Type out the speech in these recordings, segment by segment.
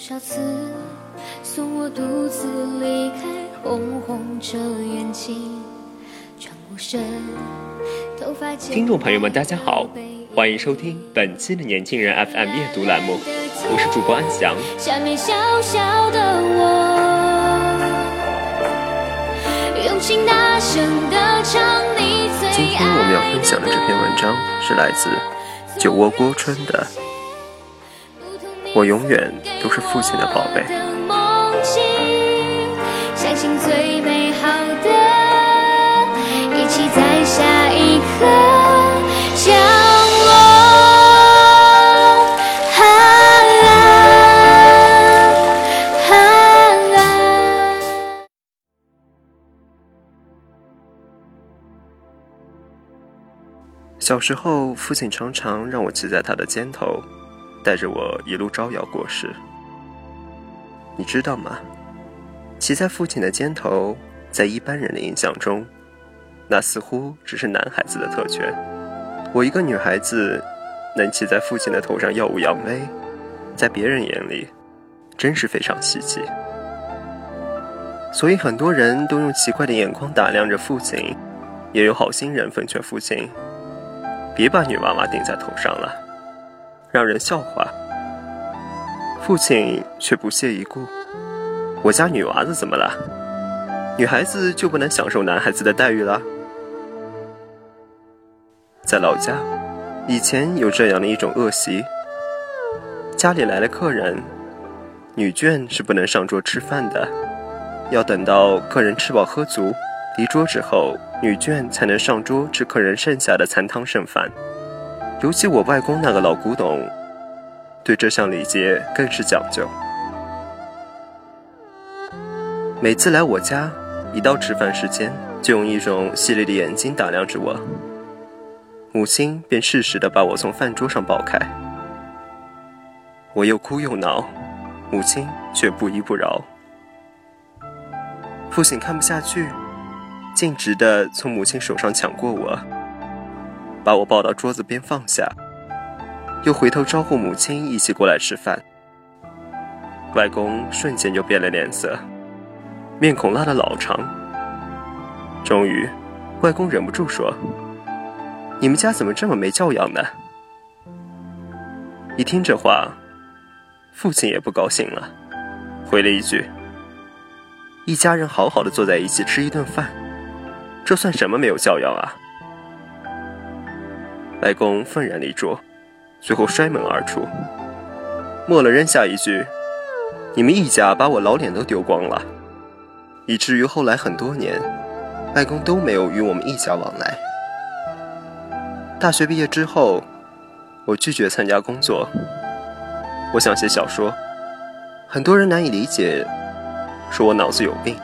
少次送我独自离开，红红着眼睛，转过身，头发听众朋友们，大家好，欢迎收听本期的年轻人 FM 阅读栏目，我是主播安翔。下面小小的我，用心大声的唱你最今天我们要分享的这篇文章是来自酒窝郭春的。我永远都是父亲的宝贝。相信最美好的，一起在下一刻。小时候，父亲常常让我骑在他的肩头。带着我一路招摇过市，你知道吗？骑在父亲的肩头，在一般人的印象中，那似乎只是男孩子的特权。我一个女孩子，能骑在父亲的头上耀武扬威，在别人眼里，真是非常稀奇。所以很多人都用奇怪的眼光打量着父亲，也有好心人奉劝父亲，别把女娃娃顶在头上了。让人笑话，父亲却不屑一顾。我家女娃子怎么了？女孩子就不能享受男孩子的待遇了？在老家，以前有这样的一种恶习：家里来了客人，女眷是不能上桌吃饭的，要等到客人吃饱喝足，离桌之后，女眷才能上桌吃客人剩下的残汤剩饭。尤其我外公那个老古董，对这项礼节更是讲究。每次来我家，一到吃饭时间，就用一种犀利的眼睛打量着我。母亲便适时的把我从饭桌上抱开。我又哭又闹，母亲却不依不饶。父亲看不下去，径直的从母亲手上抢过我。把我抱到桌子边放下，又回头招呼母亲一起过来吃饭。外公瞬间就变了脸色，面孔拉得老长。终于，外公忍不住说：“你们家怎么这么没教养呢？”一听这话，父亲也不高兴了，回了一句：“一家人好好的坐在一起吃一顿饭，这算什么没有教养啊？”外公愤然离桌，随后摔门而出，末了扔下一句：“你们一家把我老脸都丢光了。”以至于后来很多年，外公都没有与我们一家往来。大学毕业之后，我拒绝参加工作，我想写小说，很多人难以理解，说我脑子有病。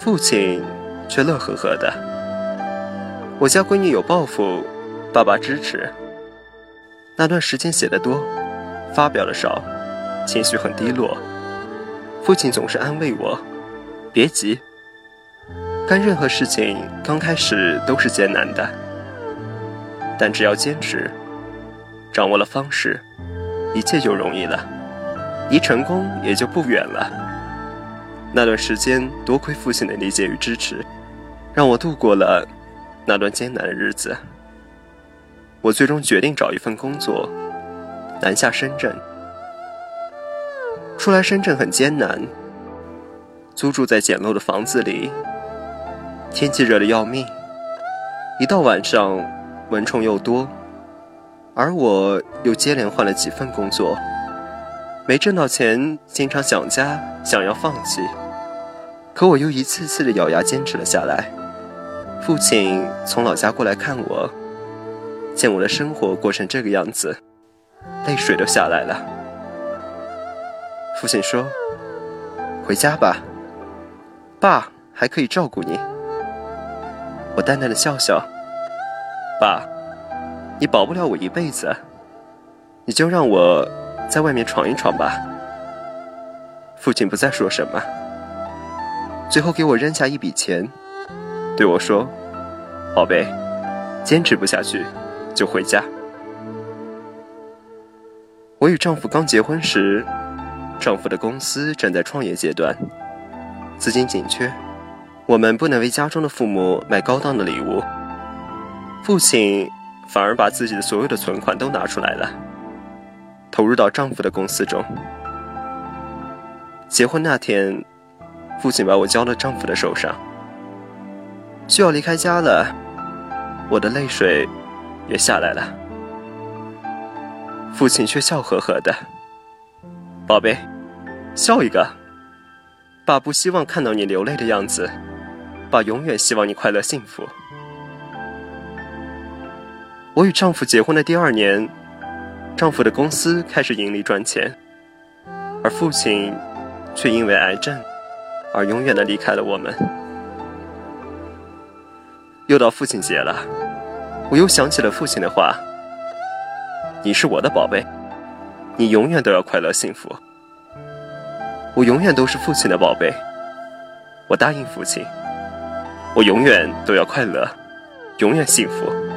父亲却乐呵呵的。我家闺女有抱负。爸爸支持。那段时间写的多，发表的少，情绪很低落。父亲总是安慰我：“别急，干任何事情刚开始都是艰难的，但只要坚持，掌握了方式，一切就容易了，离成功也就不远了。”那段时间多亏父亲的理解与支持，让我度过了那段艰难的日子。我最终决定找一份工作，南下深圳。出来深圳很艰难，租住在简陋的房子里，天气热得要命。一到晚上，蚊虫又多，而我又接连换了几份工作，没挣到钱，经常想家，想要放弃，可我又一次次的咬牙坚持了下来。父亲从老家过来看我，见我的生活过成这个样子，泪水都下来了。父亲说：“回家吧，爸还可以照顾你。”我淡淡的笑笑：“爸，你保不了我一辈子，你就让我在外面闯一闯吧。”父亲不再说什么，最后给我扔下一笔钱，对我说：“宝贝，坚持不下去就回家。”我与丈夫刚结婚时，丈夫的公司正在创业阶段，资金紧缺，我们不能为家中的父母买高档的礼物，父亲反而把自己的所有的存款都拿出来了，投入到丈夫的公司中。结婚那天，父亲把我交了丈夫的手上，需要离开家了，我的泪水也下来了。父亲却笑呵呵的：“宝贝，笑一个。爸不希望看到你流泪的样子，爸永远希望你快乐幸福。”我与丈夫结婚的第二年，丈夫的公司开始盈利赚钱，而父亲。却因为癌症而永远的离开了我们。又到父亲节了，我又想起了父亲的话：“你是我的宝贝，你永远都要快乐幸福。”我永远都是父亲的宝贝，我答应父亲，我永远都要快乐，永远幸福。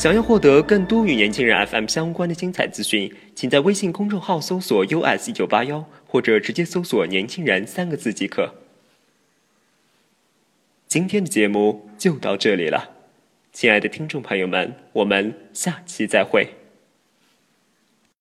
想要获得更多与年轻人 FM 相关的精彩资讯，请在微信公众号搜索 US 一九八幺，或者直接搜索“年轻人”三个字即可。今天的节目就到这里了，亲爱的听众朋友们，我们下期再会。